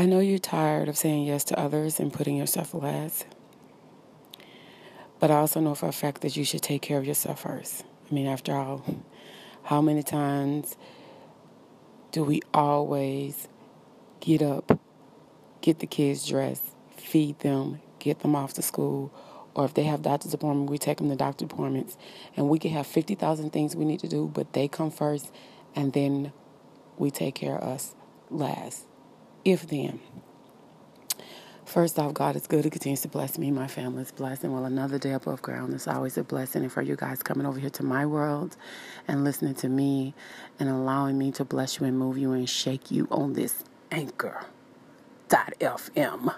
I know you're tired of saying yes to others and putting yourself last. But I also know for a fact that you should take care of yourself first. I mean, after all, how many times do we always get up, get the kids dressed, feed them, get them off to school, or if they have doctor's appointment, we take them to doctor appointments, and we can have 50,000 things we need to do, but they come first, and then we take care of us last. If then. First off, God is good. He continues to bless me. My family is blessed. And while another day above ground is always a blessing. And for you guys coming over here to my world and listening to me and allowing me to bless you and move you and shake you on this anchor. Dot FM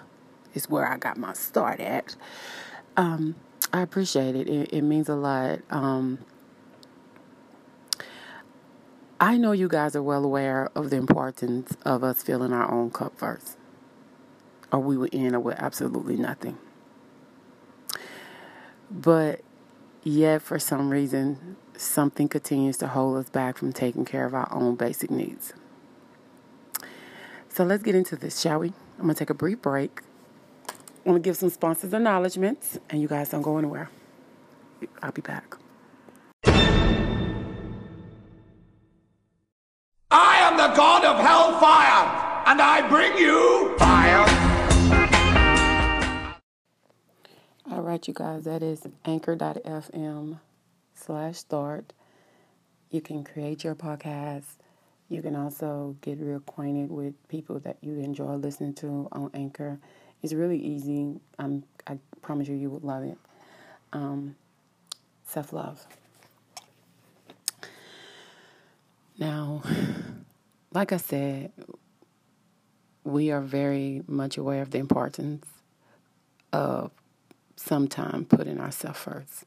is where I got my start at. Um, I appreciate it. it. It means a lot. Um, I know you guys are well aware of the importance of us filling our own cup first or we would end up with absolutely nothing. But yet, for some reason, something continues to hold us back from taking care of our own basic needs. So let's get into this, shall we? I'm going to take a brief break. I'm going to give some sponsors acknowledgments, and you guys don't go anywhere. I'll be back. I bring you fire. All right, you guys, that is anchor.fm slash start. You can create your podcast. You can also get reacquainted with people that you enjoy listening to on Anchor. It's really easy. I'm, I promise you, you would love it. Um, Self love. Now, like I said, we are very much aware of the importance of sometime putting ourselves first.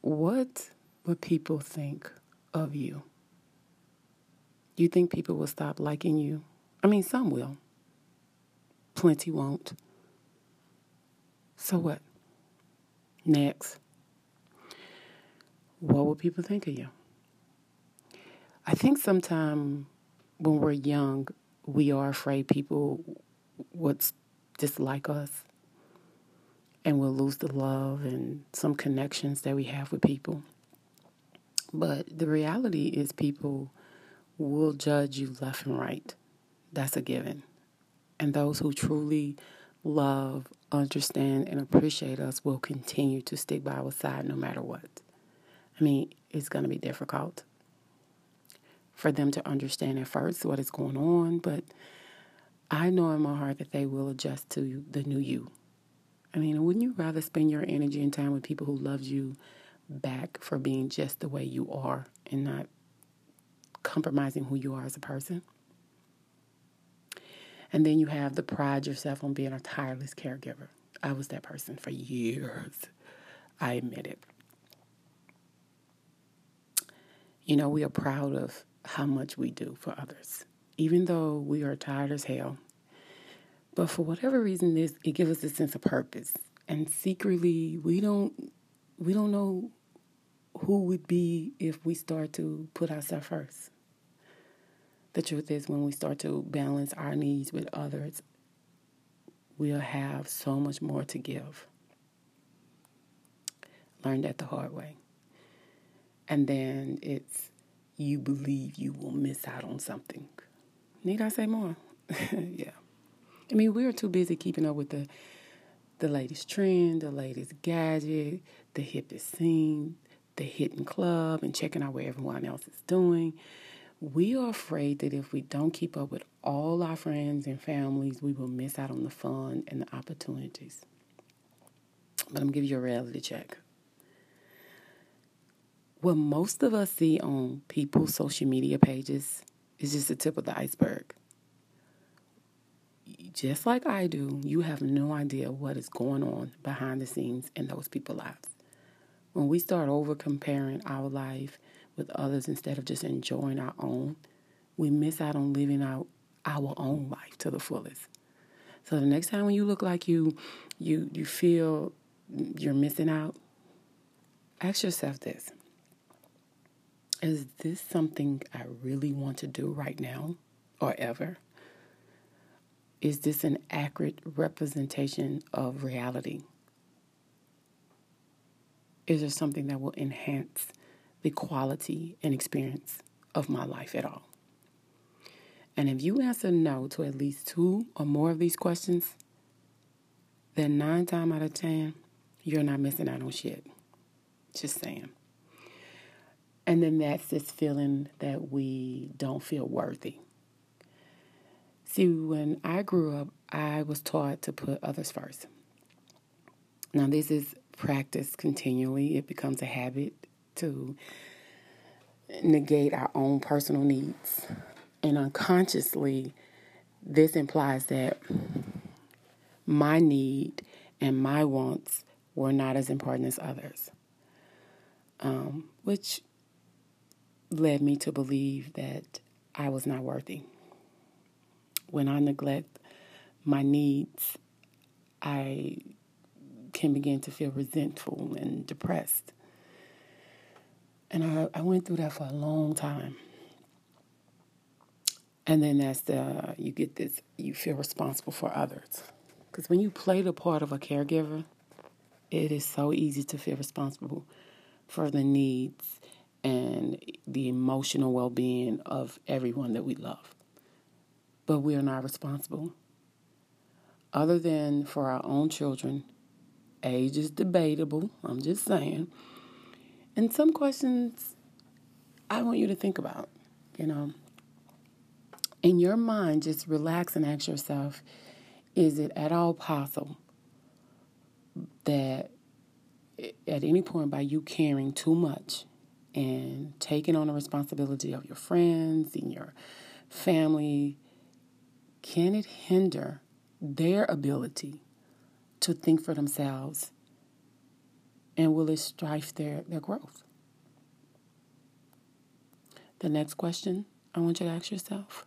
What would people think of you? You think people will stop liking you? I mean, some will. Plenty won't. So what? Next. What will people think of you? I think sometimes when we're young, we are afraid people would dislike us and we'll lose the love and some connections that we have with people. But the reality is, people will judge you left and right. That's a given. And those who truly love, understand, and appreciate us will continue to stick by our side no matter what. I mean, it's going to be difficult for them to understand at first what is going on, but I know in my heart that they will adjust to the new you. I mean, wouldn't you rather spend your energy and time with people who love you back for being just the way you are and not compromising who you are as a person? And then you have the pride yourself on being a tireless caregiver. I was that person for years. I admit it. You know, we are proud of how much we do for others, even though we are tired as hell. But for whatever reason, this it gives us a sense of purpose, and secretly, we don't we don't know who would be if we start to put ourselves first. The truth is, when we start to balance our needs with others, we'll have so much more to give. Learned that the hard way. And then it's you believe you will miss out on something. Need I say more? yeah. I mean, we're too busy keeping up with the the latest trend, the latest gadget, the hippest scene, the hidden club, and checking out what everyone else is doing. We are afraid that if we don't keep up with all our friends and families, we will miss out on the fun and the opportunities. But I'm gonna give you a reality check what most of us see on people's social media pages is just the tip of the iceberg. Just like I do, you have no idea what is going on behind the scenes in those people's lives. When we start over comparing our life with others instead of just enjoying our own, we miss out on living out our own life to the fullest. So the next time when you look like you you you feel you're missing out, ask yourself this is this something I really want to do right now or ever? Is this an accurate representation of reality? Is there something that will enhance the quality and experience of my life at all? And if you answer no to at least two or more of these questions, then nine times out of ten, you're not missing out on shit. Just saying. And then that's this feeling that we don't feel worthy. See, when I grew up, I was taught to put others first. Now, this is practiced continually, it becomes a habit to negate our own personal needs. And unconsciously, this implies that my need and my wants were not as important as others, um, which led me to believe that I was not worthy. When I neglect my needs, I can begin to feel resentful and depressed. And I, I went through that for a long time. And then that's the, you get this, you feel responsible for others. Because when you play the part of a caregiver, it is so easy to feel responsible for the needs and the emotional well being of everyone that we love. But we are not responsible. Other than for our own children, age is debatable, I'm just saying. And some questions I want you to think about, you know. In your mind, just relax and ask yourself is it at all possible that at any point by you caring too much and taking on the responsibility of your friends and your family, can it hinder their ability to think for themselves and will it strife their, their growth? The next question I want you to ask yourself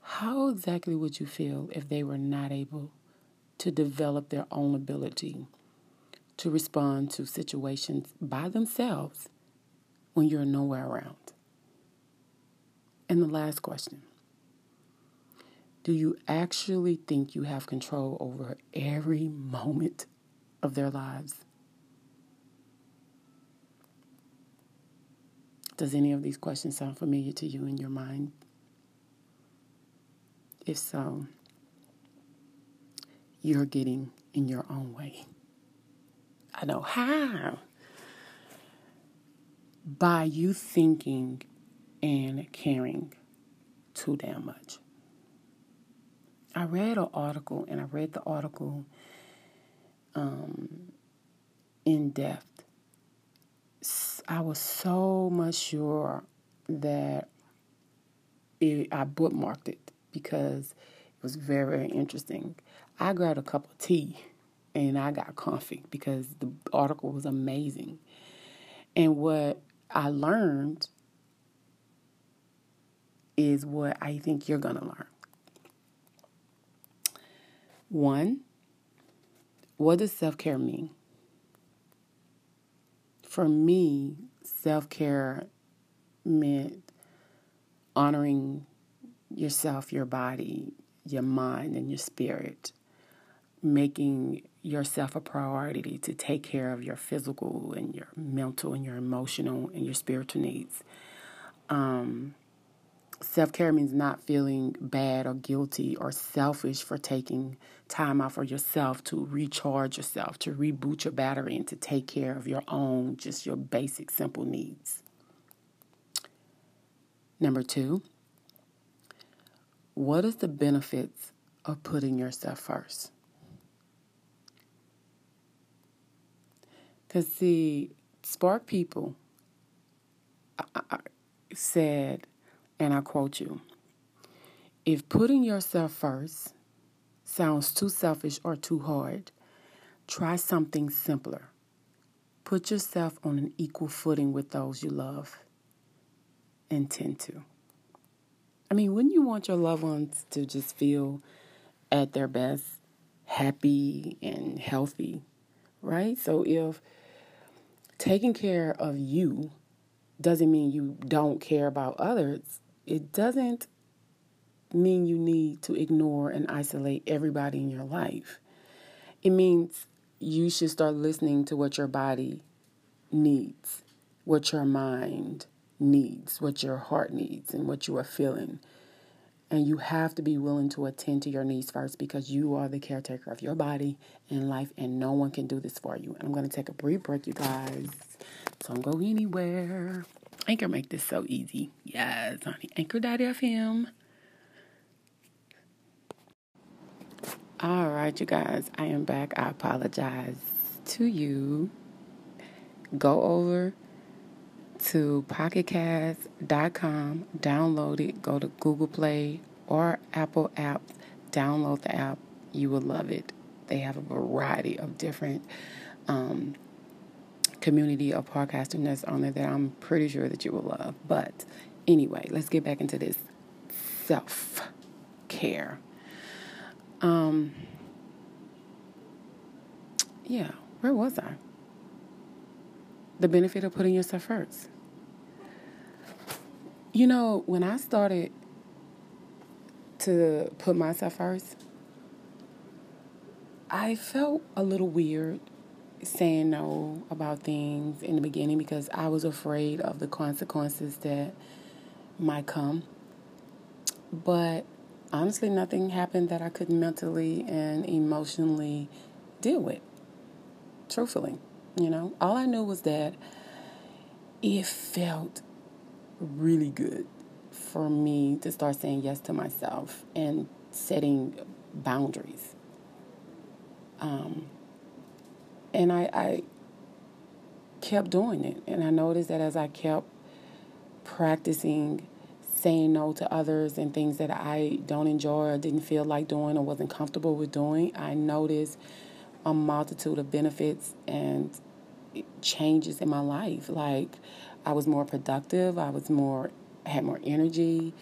how exactly would you feel if they were not able to develop their own ability to respond to situations by themselves when you're nowhere around? And the last question Do you actually think you have control over every moment of their lives? Does any of these questions sound familiar to you in your mind? If so, you're getting in your own way. I know how. By you thinking and caring too damn much. I read an article, and I read the article um, in depth. I was so much sure that it, I bookmarked it because it was very, very interesting. I grabbed a cup of tea and I got comfy because the article was amazing. And what I learned is what I think you're going to learn. One, what does self care mean? For me, self care meant honoring yourself, your body, your mind, and your spirit, making yourself a priority to take care of your physical and your mental and your emotional and your spiritual needs. Um, Self care means not feeling bad or guilty or selfish for taking time out for yourself to recharge yourself, to reboot your battery, and to take care of your own, just your basic, simple needs. Number two, what is the benefits of putting yourself first? Because, see, SparkPeople said, and I quote you if putting yourself first sounds too selfish or too hard, try something simpler. Put yourself on an equal footing with those you love and tend to. I mean, wouldn't you want your loved ones to just feel at their best, happy and healthy, right? So if taking care of you doesn't mean you don't care about others. It doesn't mean you need to ignore and isolate everybody in your life. It means you should start listening to what your body needs, what your mind needs, what your heart needs, and what you are feeling. And you have to be willing to attend to your needs first because you are the caretaker of your body and life, and no one can do this for you. And I'm going to take a brief break, you guys. Don't go anywhere. Anchor make this so easy. Yes, honey. Anchor.fm. All right, you guys. I am back. I apologize to you. Go over to pocketcast.com, download it, go to Google Play or Apple apps, download the app. You will love it. They have a variety of different um, community of podcasting that's on there that I'm pretty sure that you will love. But anyway, let's get back into this self care. Um, yeah, where was I? The benefit of putting yourself first. You know, when I started to put myself first, I felt a little weird saying no about things in the beginning because I was afraid of the consequences that might come. But honestly, nothing happened that I couldn't mentally and emotionally deal with. Truthfully, you know, all I knew was that it felt really good for me to start saying yes to myself and setting boundaries. Um, and I, I kept doing it. And I noticed that as I kept practicing saying no to others and things that I don't enjoy or didn't feel like doing or wasn't comfortable with doing, I noticed a multitude of benefits and changes in my life. Like I was more productive, I was more had more energy,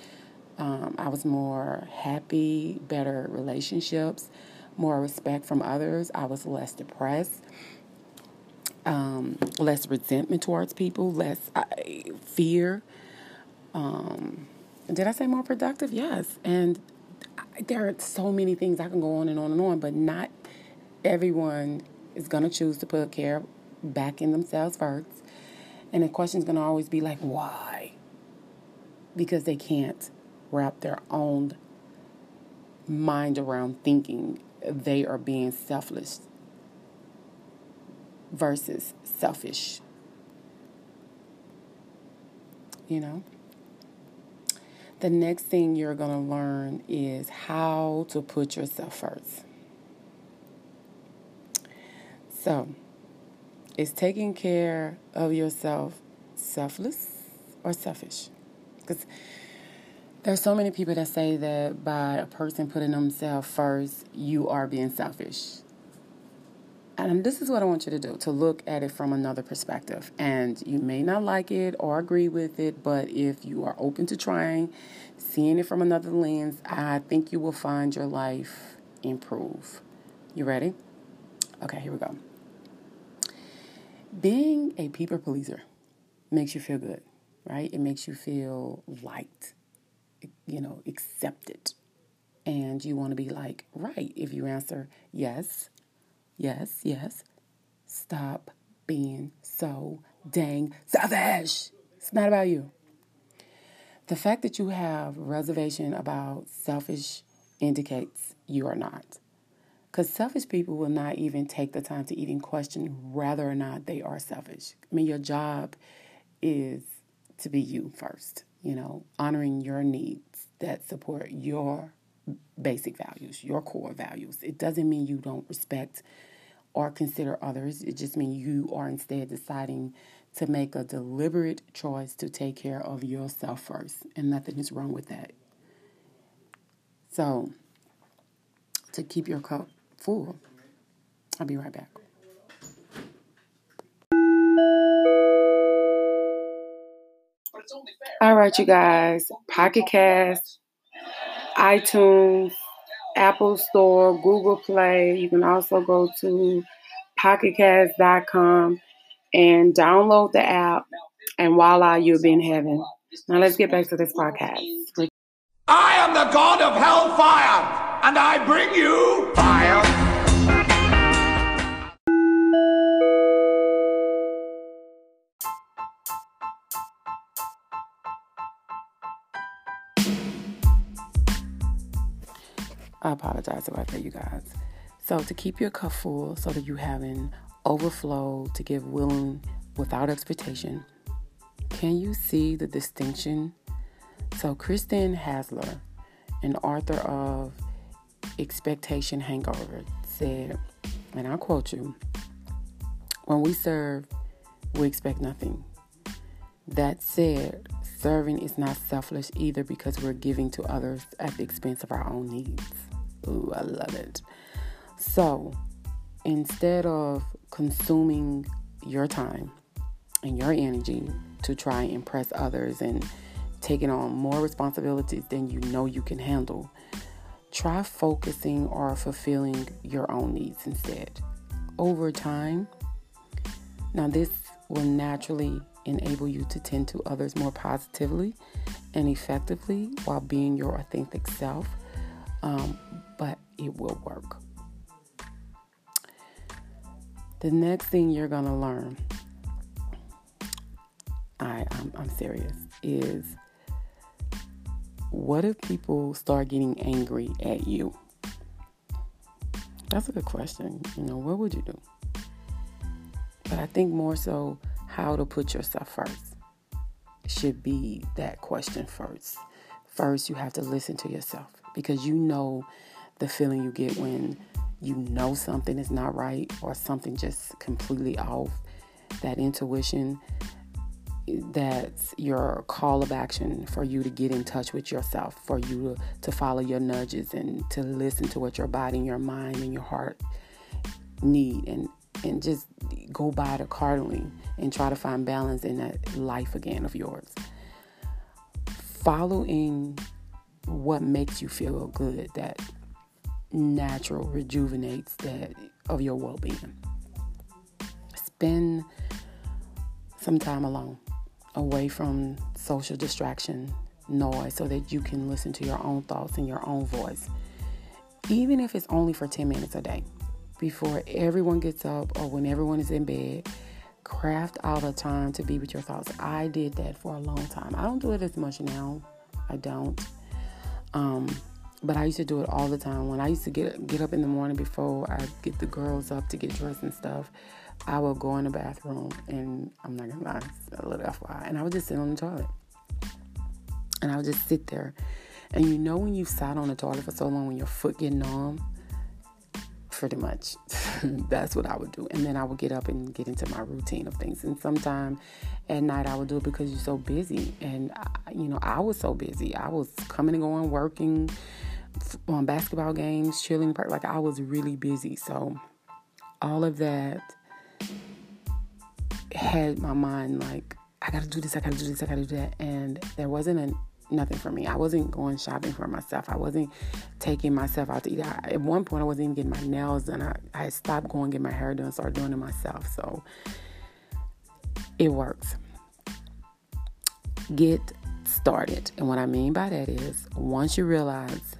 um, I was more happy, better relationships, more respect from others. I was less depressed. Um, less resentment towards people, less fear. Um, did I say more productive? Yes. And there are so many things I can go on and on and on, but not everyone is going to choose to put care back in themselves first. And the question is going to always be like, why? Because they can't wrap their own mind around thinking they are being selfless versus selfish. You know? The next thing you're going to learn is how to put yourself first. So, is taking care of yourself selfless or selfish? Because there's so many people that say that by a person putting themselves first, you are being selfish. And this is what I want you to do to look at it from another perspective. And you may not like it or agree with it, but if you are open to trying, seeing it from another lens, I think you will find your life improve. You ready? Okay, here we go. Being a people pleaser makes you feel good, right? It makes you feel liked, you know, accepted. And you want to be like, right, if you answer yes, yes, yes, stop being so dang selfish. It's not about you. The fact that you have reservation about selfish indicates you are not. Because selfish people will not even take the time to even question whether or not they are selfish. I mean, your job is to be you first, you know, honoring your needs that support your basic values, your core values. It doesn't mean you don't respect or consider others. It just means you are instead deciding to make a deliberate choice to take care of yourself first, and nothing is wrong with that. So, to keep your cup full. I'll be right back. All right, you guys. Pocket Cast, iTunes, Apple Store, Google Play. You can also go to pocketcast.com and download the app And voila, you'll be in heaven. Now let's get back to this podcast. I am the God of hellfire, and I bring you fire. I apologize about that, you guys. So, to keep your cup full so that you have an overflow to give willing without expectation, can you see the distinction? So, Kristen Hassler, an author of Expectation Hangover, said, and I'll quote you When we serve, we expect nothing. That said, serving is not selfish either because we're giving to others at the expense of our own needs. Ooh, I love it. So instead of consuming your time and your energy to try and impress others and taking on more responsibilities than you know you can handle, try focusing or fulfilling your own needs instead. Over time, now this will naturally enable you to tend to others more positively and effectively while being your authentic self um, but it will work. The next thing you're going to learn, I, I'm, I'm serious, is what if people start getting angry at you? That's a good question. You know, what would you do? But I think more so how to put yourself first should be that question first. First, you have to listen to yourself because you know the feeling you get when you know something is not right or something just completely off. That intuition, that's your call of action for you to get in touch with yourself, for you to, to follow your nudges and to listen to what your body and your mind and your heart need and and just go by it accordingly and try to find balance in that life again of yours. Following what makes you feel good, that natural rejuvenates that of your well-being. Spend some time alone, away from social distraction, noise, so that you can listen to your own thoughts and your own voice. Even if it's only for 10 minutes a day, before everyone gets up or when everyone is in bed, craft out a time to be with your thoughts. I did that for a long time. I don't do it as much now. I don't. Um, but I used to do it all the time. When I used to get get up in the morning before I get the girls up to get dressed and stuff, I would go in the bathroom and I'm not gonna lie, a little FYI, and I would just sit on the toilet. And I would just sit there. And you know when you sat on the toilet for so long when your foot get numb? Pretty much. That's what I would do. And then I would get up and get into my routine of things. And sometimes at night I would do it because you're so busy. And, I, you know, I was so busy. I was coming and going, working on basketball games, chilling. Like I was really busy. So all of that had my mind like, I gotta do this, I gotta do this, I gotta do that. And there wasn't a nothing for me. I wasn't going shopping for myself. I wasn't taking myself out to eat. I, at one point, I wasn't even getting my nails done. I, I stopped going get my hair done, started doing it myself. So it works. Get started. And what I mean by that is once you realize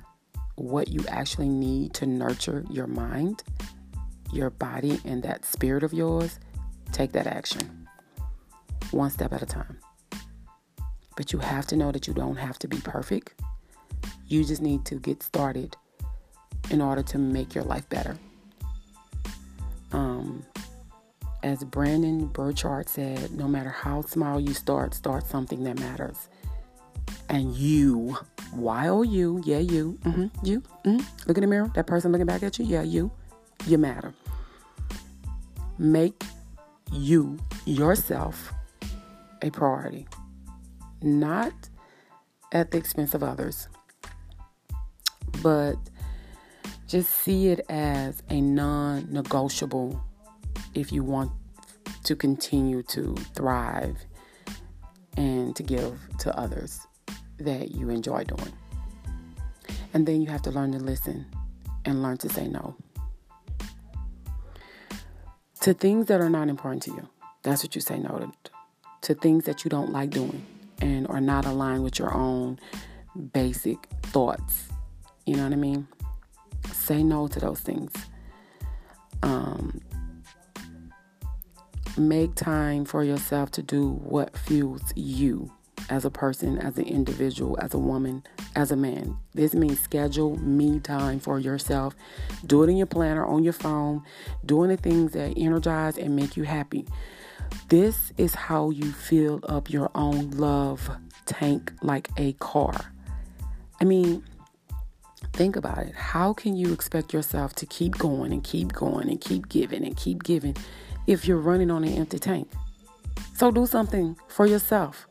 what you actually need to nurture your mind, your body, and that spirit of yours, take that action. One step at a time. But you have to know that you don't have to be perfect. You just need to get started in order to make your life better. Um, as Brendon Burchard said, no matter how small you start, start something that matters. And you, while you, yeah, you, mm-hmm, you, mm-hmm, look in the mirror, that person looking back at you, yeah, you, you matter. Make you, yourself, a priority not at the expense of others, but just see it as a non negotiable if you want to continue to thrive and to give to others that you enjoy doing. And then you have to learn to listen and learn to say no to things that are not important to you. That's what you say no to to things that you don't like doing and are not aligned with your own basic thoughts. You know what I mean? Say no to those things. Um, make time for yourself to do what fuels you as a person, as an individual, as a woman, as a man. This means schedule me time for yourself. Do it in your planner, on your phone, doing the things that energize and make you happy. This is how you fill up your own love tank like a car. I mean, think about it. How can you expect yourself to keep going and keep going and keep giving and keep giving if you're running on an empty tank? So do something for yourself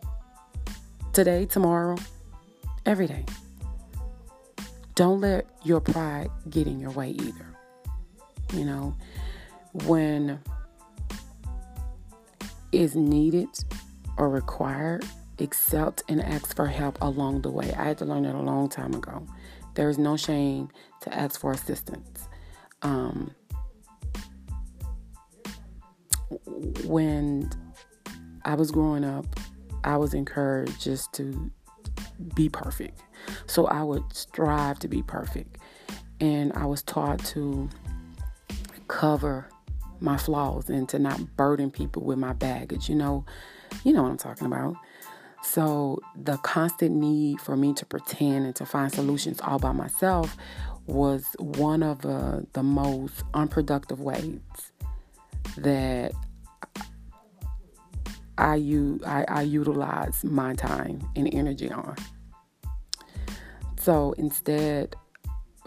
today, tomorrow, every day. Don't let your pride get in your way either. You know, when is needed or required, accept and ask for help along the way. I had to learn that a long time ago. There is no shame to ask for assistance. Um, when I was growing up, I was encouraged just to be perfect. So I would strive to be perfect. And I was taught to cover my flaws and to not burden people with my baggage. You know, you know what I'm talking about. So the constant need for me to pretend and to find solutions all by myself was one of uh, the most unproductive ways that I, utilize my time and energy on. So instead,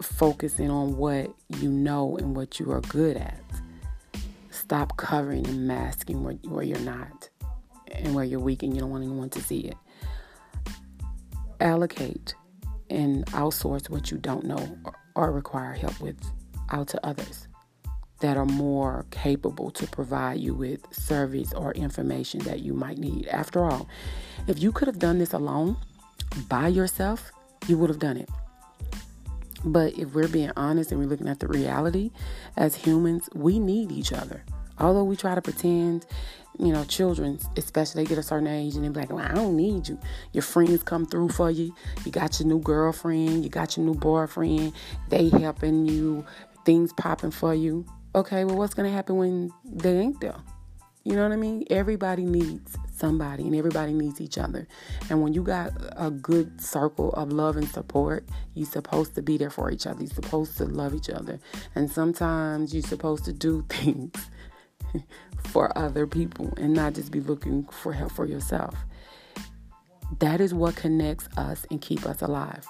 focusing on what you know and what you are good at. Stop covering and masking where, where you're not and where you're weak and you don't want anyone to see it. Allocate and outsource what you don't know or, or require help with out to others that are more capable to provide you with service or information that you might need. After all, if you could have done this alone by yourself, you would have done it. But if we're being honest and we're looking at the reality, as humans, we need each other. Although we try to pretend, you know, children, especially they get a certain age and they're like, well, I don't need you. Your friends come through for you. You got your new girlfriend, you got your new boyfriend, they helping you, things popping for you. Okay, well, what's to happen when they ain't there? You know what I mean? Everybody needs somebody and everybody needs each other. And when you got a good circle of love and support, you're supposed to be there for each other. You're supposed to love each other. And sometimes you're supposed to do things for other people and not just be looking for help for yourself. That is what connects us and keep us alive.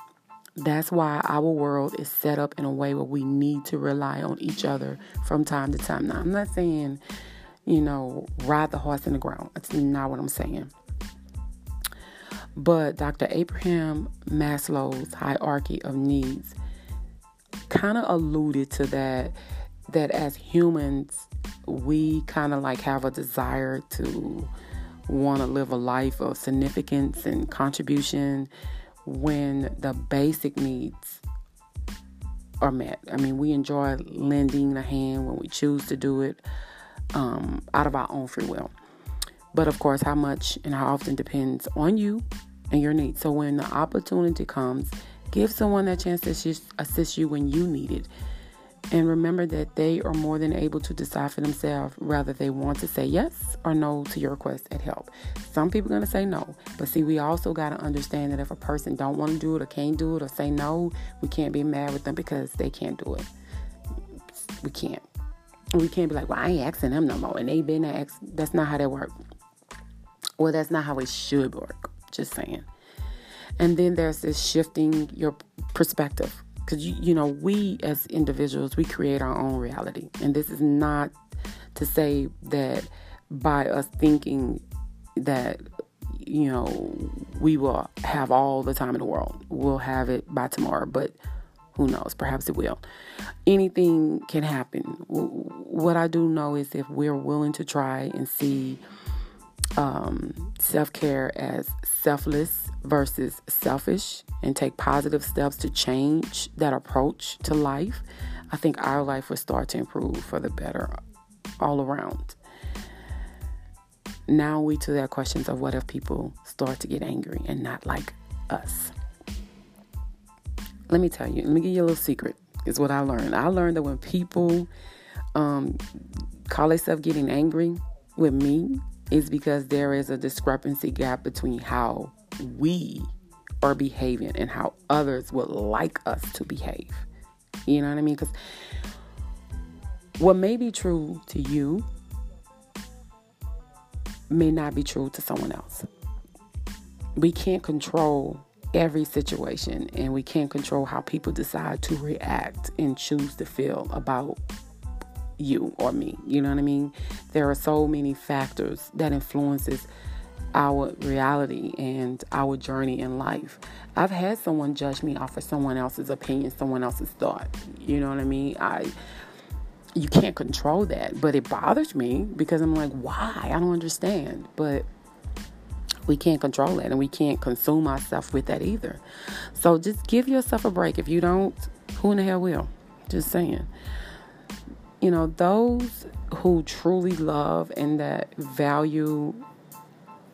That's why our world is set up in a way where we need to rely on each other from time to time. Now, I'm not saying, you know, ride the horse in the ground. That's not what I'm saying. But Dr. Abraham Maslow's hierarchy of needs kind of alluded to that that as humans we kind of like have a desire to want to live a life of significance and contribution when the basic needs are met. I mean, we enjoy lending a hand when we choose to do it um, out of our own free will. But of course, how much and how often depends on you and your needs. So when the opportunity comes, give someone that chance to assist you when you need it and remember that they are more than able to decide for themselves whether they want to say yes or no to your request at help. Some people are to say no, but see, we also got to understand that if a person don't want to do it or can't do it or say no, we can't be mad with them because they can't do it. We can't. We can't be like, well, I ain't asking them no more, and they been asked. That's not how that work. Well, that's not how it should work. Just saying. And then there's this shifting your perspective because you, you know we as individuals we create our own reality. And this is not to say that by us thinking that you know we will have all the time in the world. We'll have it by tomorrow but who knows? Perhaps it will. Anything can happen. What i do know is if we're willing to try and see um, self-care as selfless versus selfish and take positive steps to change that approach to life, I think our life will start to improve for the better all around. Now we to that questions of what if people start to get angry and not like us. Let me tell you, let me give you a little secret. Is what I learned. I learned that when people um, call themselves getting angry with me, is because there is a discrepancy gap between how we are behaving and how others would like us to behave. You know what I mean? Because what may be true to you may not be true to someone else. We can't control every situation and we can't control how people decide to react and choose to feel about you or me. You know what I mean? There are so many factors that influences our reality and our journey in life. I've had someone judge me off of someone else's opinion, someone else's thought. You know what I mean? I you can't control that, but it bothers me because I'm like, why? I don't understand. But we can't control that and we can't consume ourselves with that either. So just give yourself a break. If you don't, who in the hell will? Just saying. You know, those who truly love and that value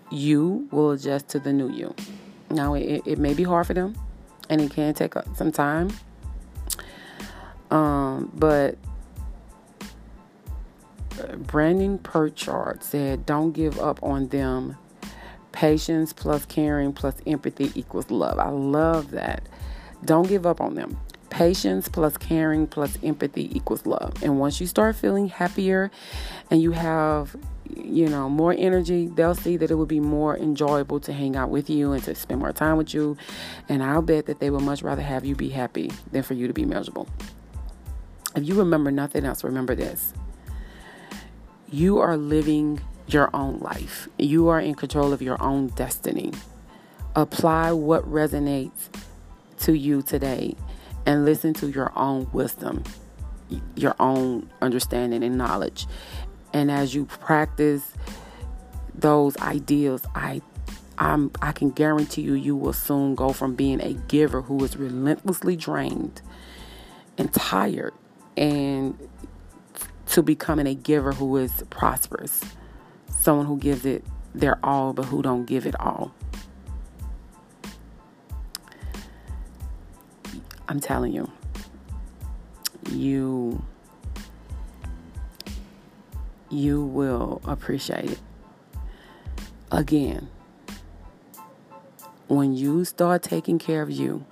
you will adjust to the new you. Now, it, it may be hard for them and it can take some time. Um, but Brendon Burchard said, Don't give up on them. Patience plus caring plus empathy equals love. I love that. Don't give up on them. Patience plus caring plus empathy equals love. And once you start feeling happier and you have, you know, more energy, they'll see that it would be more enjoyable to hang out with you and to spend more time with you. And I'll bet that they will much rather have you be happy than for you to be miserable. If you remember nothing else, remember this you are living your own life, you are in control of your own destiny. Apply what resonates to you today and listen to your own wisdom, your own understanding and knowledge. And as you practice those ideals, I I'm, I can guarantee you, you will soon go from being a giver who is relentlessly drained and tired and to becoming a giver who is prosperous. Someone who gives it their all but who don't give it all. I'm telling you, you you will appreciate it. Again, when you start taking care of you,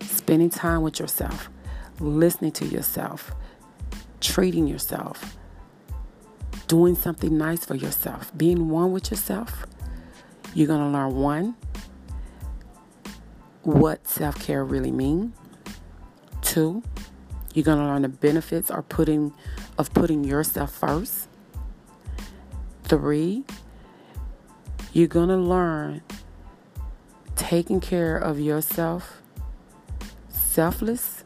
spending time with yourself, listening to yourself, treating yourself, doing something nice for yourself, being one with yourself, you're going to learn one, what self care really means. Two, you're going to learn the benefits of putting, of putting yourself first. Three, you're going to learn taking care of yourself, selfless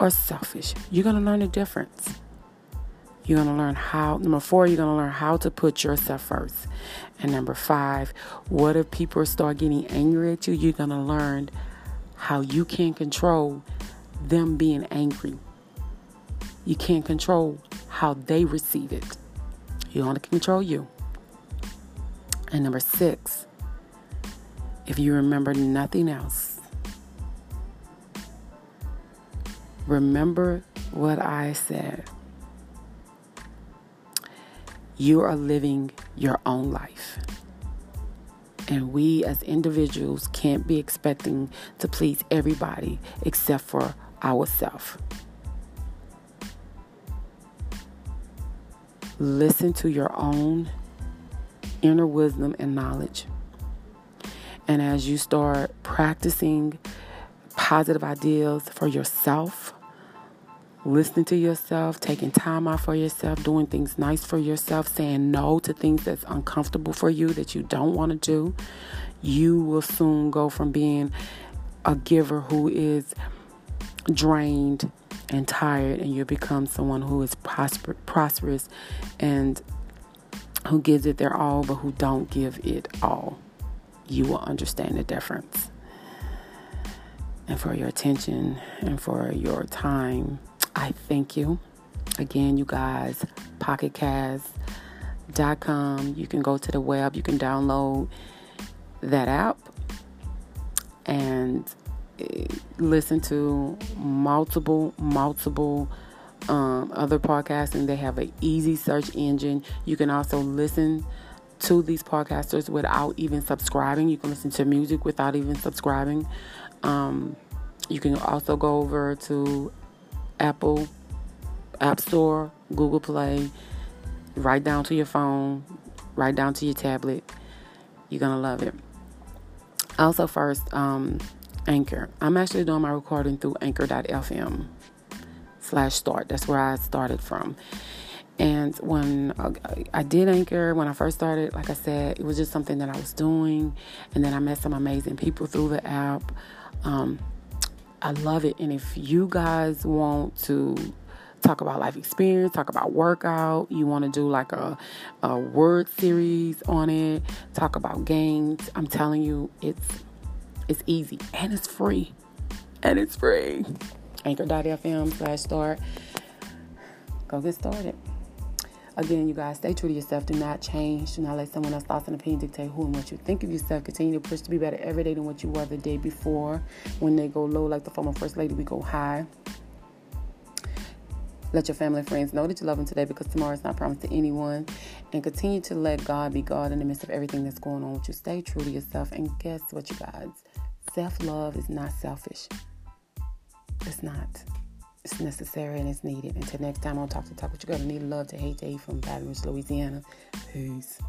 or selfish. You're going to learn the difference. You're going to learn how, number four, you're going to learn how to put yourself first. And number five, what if people start getting angry at you? You're going to learn how you can't control them being angry. You can't control how they receive it. You only control you. And number six, if you remember nothing else, remember what I said. You are living your own life. And we as individuals can't be expecting to please everybody except for ourselves. Listen to your own inner wisdom and knowledge. And as you start practicing positive ideals for yourself, listening to yourself, taking time out for yourself, doing things nice for yourself, saying no to things that's uncomfortable for you that you don't want to do, you will soon go from being a giver who is drained and tired, and you'll become someone who is prosper- prosperous and who gives it their all, but who don't give it all. You will understand the difference. And for your attention and for your time I thank you. Again, you guys, Pocket Cast, com. You can go to the web, you can download that app and eh, listen to multiple, multiple um, other podcasts, and they have an easy search engine. You can also listen to these podcasters without even subscribing. You can listen to music without even subscribing. Um, you can also go over to Apple App Store, Google Play, right down to your phone, right down to your tablet. You're gonna love it. Also, first, um, Anchor. I'm actually doing my recording through Anchor.fm slash start. That's where I started from. And when I did Anchor, when I first started, like I said, it was just something that I was doing. And then I met some amazing people through the app. Um, I love it. And if you guys want to talk about life experience, talk about workout, you want to do like a, a word series on it, talk about games, I'm telling you, it's it's easy and it's free. And it's free. Anchor.fm slash start. Go get started. Again, you guys, stay true to yourself. Do not change. Do not let someone else's thoughts and opinions dictate who and what you think of yourself. Continue to push to be better every day than what you were the day before. When they go low, like the former First Lady, we go high. Let your family and friends know that you love them today because tomorrow is not promised to anyone. And continue to let God be God in the midst of everything that's going on with you. Stay true to yourself. And guess what, you guys? Self love is not selfish. It's not. It's necessary and it's needed. Until next time on Talk That Talk with your girl, need love to hate to hate from Baton Rouge, Louisiana. Peace.